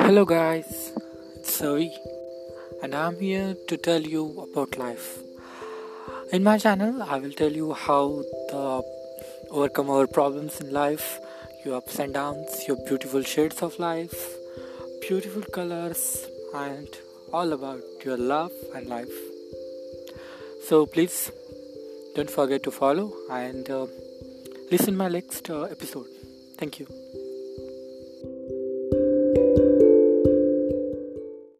Hello, guys, it's Zoe, and I'm here to tell you about life. In my channel, I will tell you how to overcome our problems in life, your ups and downs, your beautiful shades of life, beautiful colors, and all about your love and life. So please don't forget to follow and uh, listen my next uh, episode. Thank you.